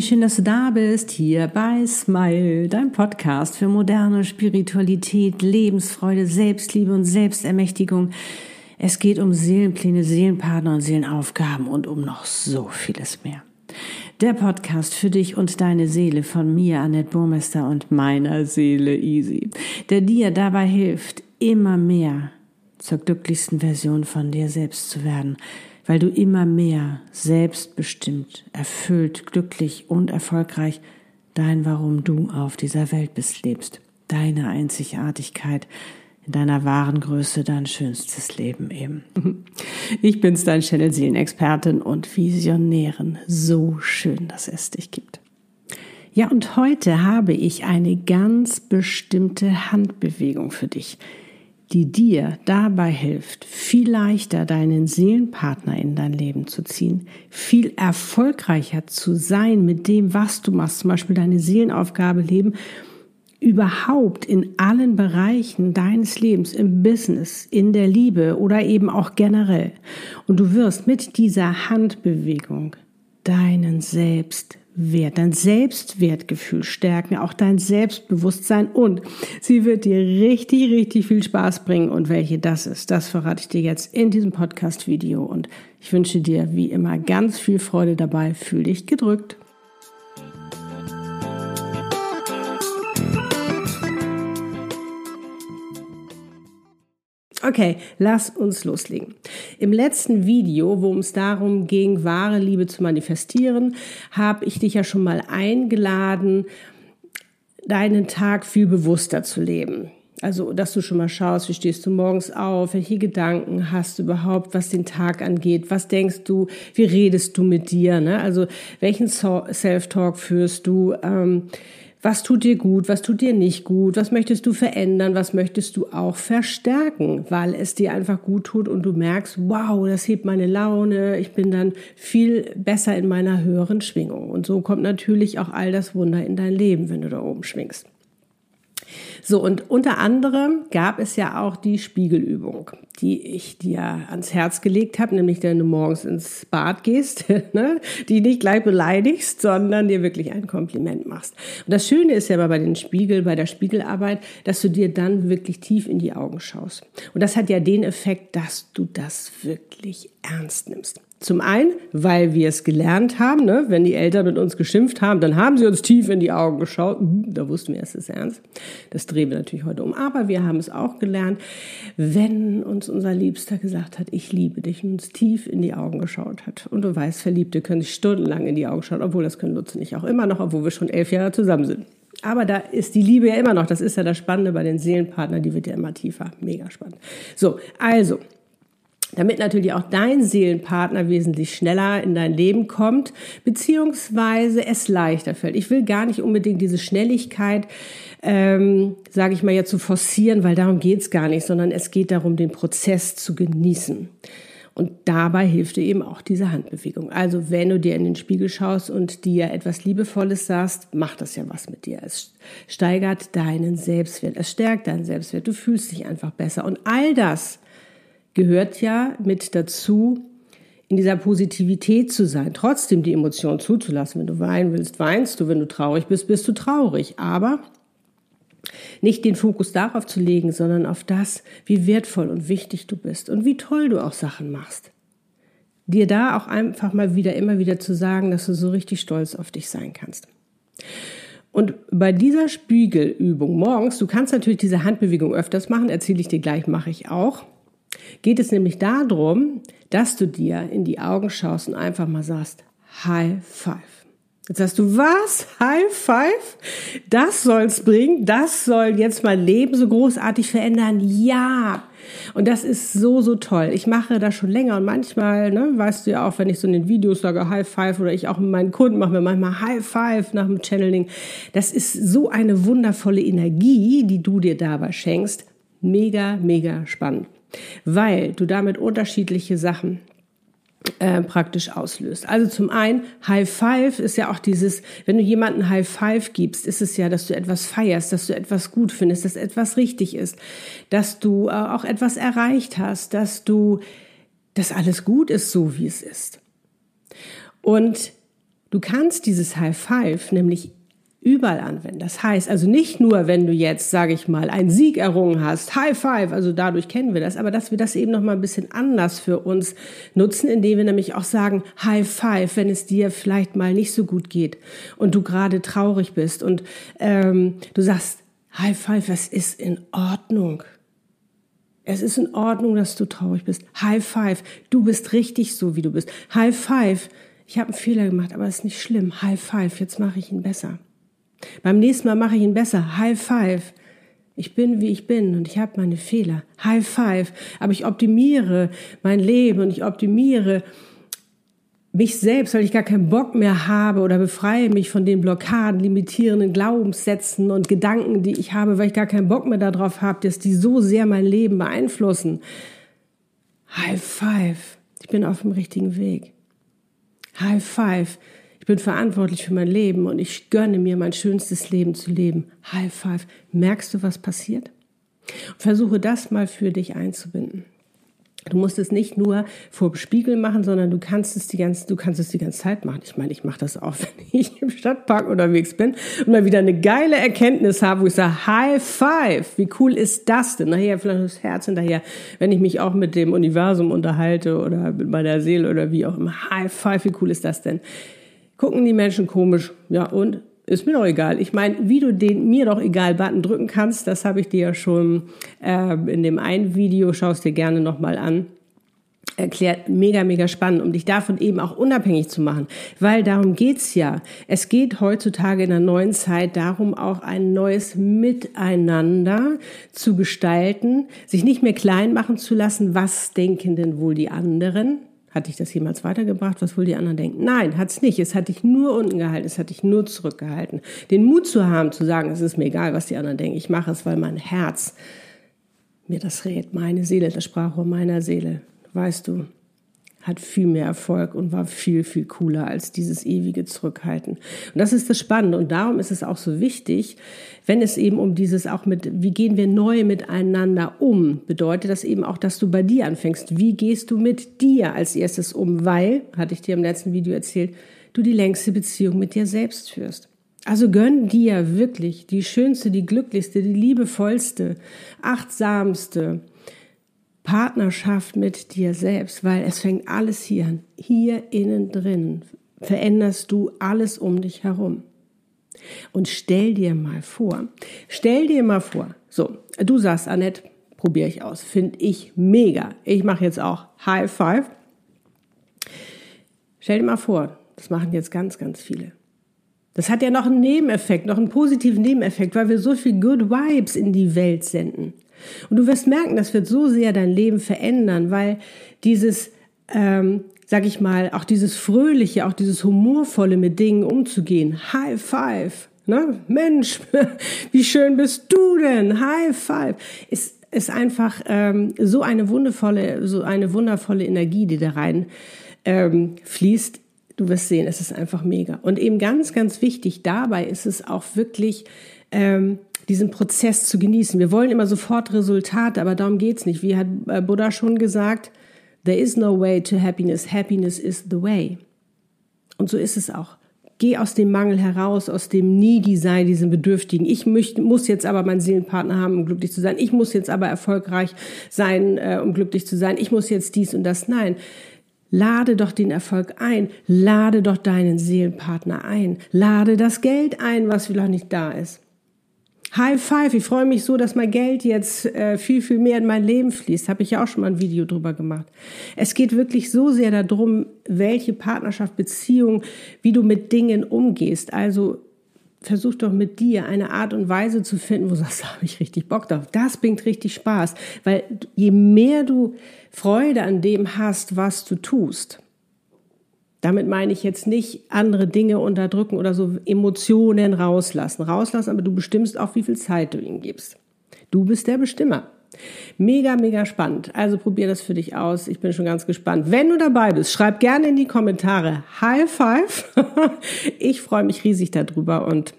wie schön, dass du da bist, hier bei Smile, dein Podcast für moderne Spiritualität, Lebensfreude, Selbstliebe und Selbstermächtigung. Es geht um Seelenpläne, Seelenpartner und Seelenaufgaben und um noch so vieles mehr. Der Podcast für dich und deine Seele von mir, Annette Burmester und meiner Seele Easy, der dir dabei hilft, immer mehr zur glücklichsten Version von dir selbst zu werden – weil du immer mehr selbstbestimmt, erfüllt, glücklich und erfolgreich dein Warum du auf dieser Welt bist lebst, deine Einzigartigkeit, in deiner wahren Größe dein schönstes Leben eben. Ich bin's, dein Channel Seelenexpertin und Visionärin. So schön, dass es dich gibt. Ja, und heute habe ich eine ganz bestimmte Handbewegung für dich, die dir dabei hilft, viel leichter deinen Seelenpartner in dein Leben zu ziehen, viel erfolgreicher zu sein mit dem, was du machst, zum Beispiel deine Seelenaufgabe leben, überhaupt in allen Bereichen deines Lebens, im Business, in der Liebe oder eben auch generell. Und du wirst mit dieser Handbewegung deinen Selbst Wert, dein Selbstwertgefühl stärken, auch dein Selbstbewusstsein und sie wird dir richtig, richtig viel Spaß bringen. Und welche das ist, das verrate ich dir jetzt in diesem Podcast-Video. Und ich wünsche dir wie immer ganz viel Freude dabei, fühl dich gedrückt. Okay, lass uns loslegen. Im letzten Video, wo es darum ging, wahre Liebe zu manifestieren, habe ich dich ja schon mal eingeladen, deinen Tag viel bewusster zu leben. Also, dass du schon mal schaust, wie stehst du morgens auf, welche Gedanken hast du überhaupt, was den Tag angeht, was denkst du, wie redest du mit dir, ne? Also, welchen Self-Talk führst du, ähm, was tut dir gut, was tut dir nicht gut, was möchtest du verändern, was möchtest du auch verstärken, weil es dir einfach gut tut und du merkst, wow, das hebt meine Laune, ich bin dann viel besser in meiner höheren Schwingung. Und so kommt natürlich auch all das Wunder in dein Leben, wenn du da oben schwingst. So, und unter anderem gab es ja auch die Spiegelübung, die ich dir ans Herz gelegt habe, nämlich wenn du morgens ins Bad gehst, ne, die nicht gleich beleidigst, sondern dir wirklich ein Kompliment machst. Und das Schöne ist ja aber bei den Spiegel, bei der Spiegelarbeit, dass du dir dann wirklich tief in die Augen schaust. Und das hat ja den Effekt, dass du das wirklich ernst nimmst. Zum einen, weil wir es gelernt haben, ne? wenn die Eltern mit uns geschimpft haben, dann haben sie uns tief in die Augen geschaut. Hm, da wussten wir, es ist ernst. Das drehen wir natürlich heute um. Aber wir haben es auch gelernt, wenn uns unser Liebster gesagt hat, ich liebe dich und uns tief in die Augen geschaut hat. Und du weißt, Verliebte können sich stundenlang in die Augen schauen, obwohl das können Lutz nicht auch immer noch, obwohl wir schon elf Jahre zusammen sind. Aber da ist die Liebe ja immer noch. Das ist ja das Spannende bei den Seelenpartnern. Die wird ja immer tiefer. Mega spannend. So, also damit natürlich auch dein Seelenpartner wesentlich schneller in dein Leben kommt, beziehungsweise es leichter fällt. Ich will gar nicht unbedingt diese Schnelligkeit, ähm, sage ich mal, ja zu forcieren, weil darum geht's gar nicht, sondern es geht darum, den Prozess zu genießen. Und dabei hilft dir eben auch diese Handbewegung. Also wenn du dir in den Spiegel schaust und dir etwas Liebevolles sagst, macht das ja was mit dir. Es steigert deinen Selbstwert, es stärkt deinen Selbstwert, du fühlst dich einfach besser. Und all das gehört ja mit dazu, in dieser Positivität zu sein, trotzdem die Emotionen zuzulassen. Wenn du weinen willst, weinst du. Wenn du traurig bist, bist du traurig. Aber nicht den Fokus darauf zu legen, sondern auf das, wie wertvoll und wichtig du bist und wie toll du auch Sachen machst. Dir da auch einfach mal wieder, immer wieder zu sagen, dass du so richtig stolz auf dich sein kannst. Und bei dieser Spiegelübung morgens, du kannst natürlich diese Handbewegung öfters machen, erzähle ich dir gleich, mache ich auch geht es nämlich darum, dass du dir in die Augen schaust und einfach mal sagst, High Five. Jetzt sagst du, was? High Five? Das soll's bringen? Das soll jetzt mein Leben so großartig verändern? Ja! Und das ist so, so toll. Ich mache das schon länger und manchmal, ne, weißt du ja auch, wenn ich so in den Videos sage High Five oder ich auch mit meinen Kunden mache mir manchmal High Five nach dem Channeling. Das ist so eine wundervolle Energie, die du dir dabei schenkst. Mega, mega spannend weil du damit unterschiedliche Sachen äh, praktisch auslöst. Also zum einen, High Five ist ja auch dieses, wenn du jemanden High Five gibst, ist es ja, dass du etwas feierst, dass du etwas gut findest, dass etwas richtig ist, dass du äh, auch etwas erreicht hast, dass du, dass alles gut ist, so wie es ist. Und Du kannst dieses High Five nämlich überall anwenden. Das heißt also nicht nur, wenn du jetzt, sage ich mal, einen Sieg errungen hast, High Five, also dadurch kennen wir das, aber dass wir das eben noch mal ein bisschen anders für uns nutzen, indem wir nämlich auch sagen High Five, wenn es dir vielleicht mal nicht so gut geht und du gerade traurig bist und ähm, du sagst High Five, es ist in Ordnung. Es ist in Ordnung, dass du traurig bist. High Five, du bist richtig so, wie du bist. High Five, ich habe einen Fehler gemacht, aber es ist nicht schlimm. High Five, jetzt mache ich ihn besser. Beim nächsten Mal mache ich ihn besser. High five. Ich bin, wie ich bin und ich habe meine Fehler. High five. Aber ich optimiere mein Leben und ich optimiere mich selbst, weil ich gar keinen Bock mehr habe oder befreie mich von den Blockaden, limitierenden Glaubenssätzen und Gedanken, die ich habe, weil ich gar keinen Bock mehr darauf habe, dass die so sehr mein Leben beeinflussen. High five. Ich bin auf dem richtigen Weg. High five. Ich bin verantwortlich für mein Leben und ich gönne mir mein schönstes Leben zu leben. High five. Merkst du, was passiert? versuche das mal für dich einzubinden. Du musst es nicht nur vor dem Spiegel machen, sondern du kannst es die ganze, du kannst es die ganze Zeit machen. Ich meine, ich mache das auch, wenn ich im Stadtpark unterwegs bin und mal wieder eine geile Erkenntnis habe, wo ich sage, High Five, wie cool ist das denn? Nachher vielleicht das Herz hinterher, wenn ich mich auch mit dem Universum unterhalte oder mit meiner Seele oder wie auch immer. High Five, wie cool ist das denn? Gucken die Menschen komisch. Ja, und ist mir doch egal. Ich meine, wie du den mir doch egal Button drücken kannst, das habe ich dir ja schon äh, in dem einen Video, schaust dir gerne nochmal an erklärt, mega, mega spannend, um dich davon eben auch unabhängig zu machen. Weil darum geht's ja. Es geht heutzutage in der neuen Zeit darum, auch ein neues Miteinander zu gestalten, sich nicht mehr klein machen zu lassen, was denken denn wohl die anderen, hat dich das jemals weitergebracht, was wohl die anderen denken? Nein, hat es nicht. Es hat dich nur unten gehalten, es hat dich nur zurückgehalten. Den Mut zu haben, zu sagen, es ist mir egal, was die anderen denken. Ich mache es, weil mein Herz mir das rät. Meine Seele, das Sprachrohr meiner Seele. Weißt du, hat viel mehr Erfolg und war viel, viel cooler als dieses ewige Zurückhalten. Und das ist das Spannende. Und darum ist es auch so wichtig, wenn es eben um dieses auch mit, wie gehen wir neu miteinander um, bedeutet das eben auch, dass du bei dir anfängst. Wie gehst du mit dir als erstes um? Weil, hatte ich dir im letzten Video erzählt, du die längste Beziehung mit dir selbst führst. Also gönn dir wirklich die schönste, die glücklichste, die liebevollste, achtsamste, Partnerschaft mit dir selbst, weil es fängt alles hier an. Hier innen drin veränderst du alles um dich herum. Und stell dir mal vor, stell dir mal vor, so, du sagst, Annette, probiere ich aus, finde ich mega. Ich mache jetzt auch High Five. Stell dir mal vor, das machen jetzt ganz, ganz viele. Das hat ja noch einen Nebeneffekt, noch einen positiven Nebeneffekt, weil wir so viel Good Vibes in die Welt senden. Und du wirst merken, das wird so sehr dein Leben verändern, weil dieses, ähm, sag ich mal, auch dieses Fröhliche, auch dieses Humorvolle mit Dingen umzugehen. High Five. Ne? Mensch, wie schön bist du denn? High Five. Ist, ist einfach ähm, so eine wundervolle, so eine wundervolle Energie, die da rein ähm, fließt. Du wirst sehen, es ist einfach mega. Und eben ganz, ganz wichtig dabei ist es auch wirklich ähm, diesen Prozess zu genießen. Wir wollen immer sofort Resultate, aber darum geht's nicht. Wie hat äh, Buddha schon gesagt, there is no way to happiness, happiness is the way. Und so ist es auch. Geh aus dem Mangel heraus, aus dem Needy-Sein, diesem Bedürftigen. Ich muss jetzt aber meinen Seelenpartner haben, um glücklich zu sein. Ich muss jetzt aber erfolgreich sein, äh, um glücklich zu sein. Ich muss jetzt dies und das. Nein. Lade doch den Erfolg ein. Lade doch deinen Seelenpartner ein. Lade das Geld ein, was vielleicht nicht da ist. High Five, ich freue mich so, dass mein Geld jetzt äh, viel, viel mehr in mein Leben fließt. Habe ich ja auch schon mal ein Video drüber gemacht. Es geht wirklich so sehr darum, welche Partnerschaft, Beziehung, wie du mit Dingen umgehst. Also versuch doch mit dir eine Art und Weise zu finden, wo du sagst, da habe ich richtig Bock drauf. Das bringt richtig Spaß. Weil je mehr du Freude an dem hast, was du tust, damit meine ich jetzt nicht andere Dinge unterdrücken oder so Emotionen rauslassen. Rauslassen, aber du bestimmst auch, wie viel Zeit du ihnen gibst. Du bist der Bestimmer. Mega, mega spannend. Also probier das für dich aus. Ich bin schon ganz gespannt. Wenn du dabei bist, schreib gerne in die Kommentare High Five. ich freue mich riesig darüber und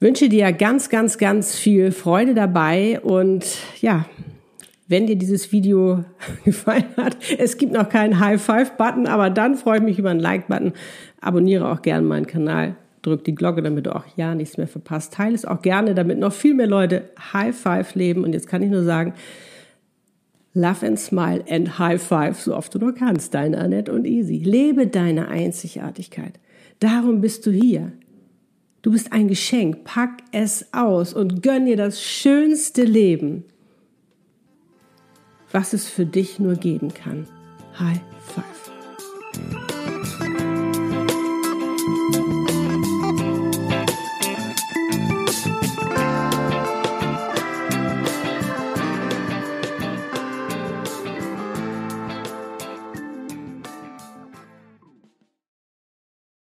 wünsche dir ganz, ganz, ganz viel Freude dabei und ja, wenn dir dieses Video gefallen hat. Es gibt noch keinen High-Five-Button, aber dann freue ich mich über einen Like-Button. Abonniere auch gerne meinen Kanal. Drück die Glocke, damit du auch ja nichts mehr verpasst. Teile es auch gerne, damit noch viel mehr Leute High-Five leben. Und jetzt kann ich nur sagen, Love and Smile and High Five, so oft du nur kannst. Deine Annette und Easy. Lebe deine Einzigartigkeit. Darum bist du hier. Du bist ein Geschenk. Pack es aus und gönn dir das schönste Leben, was es für dich nur geben kann. High Five.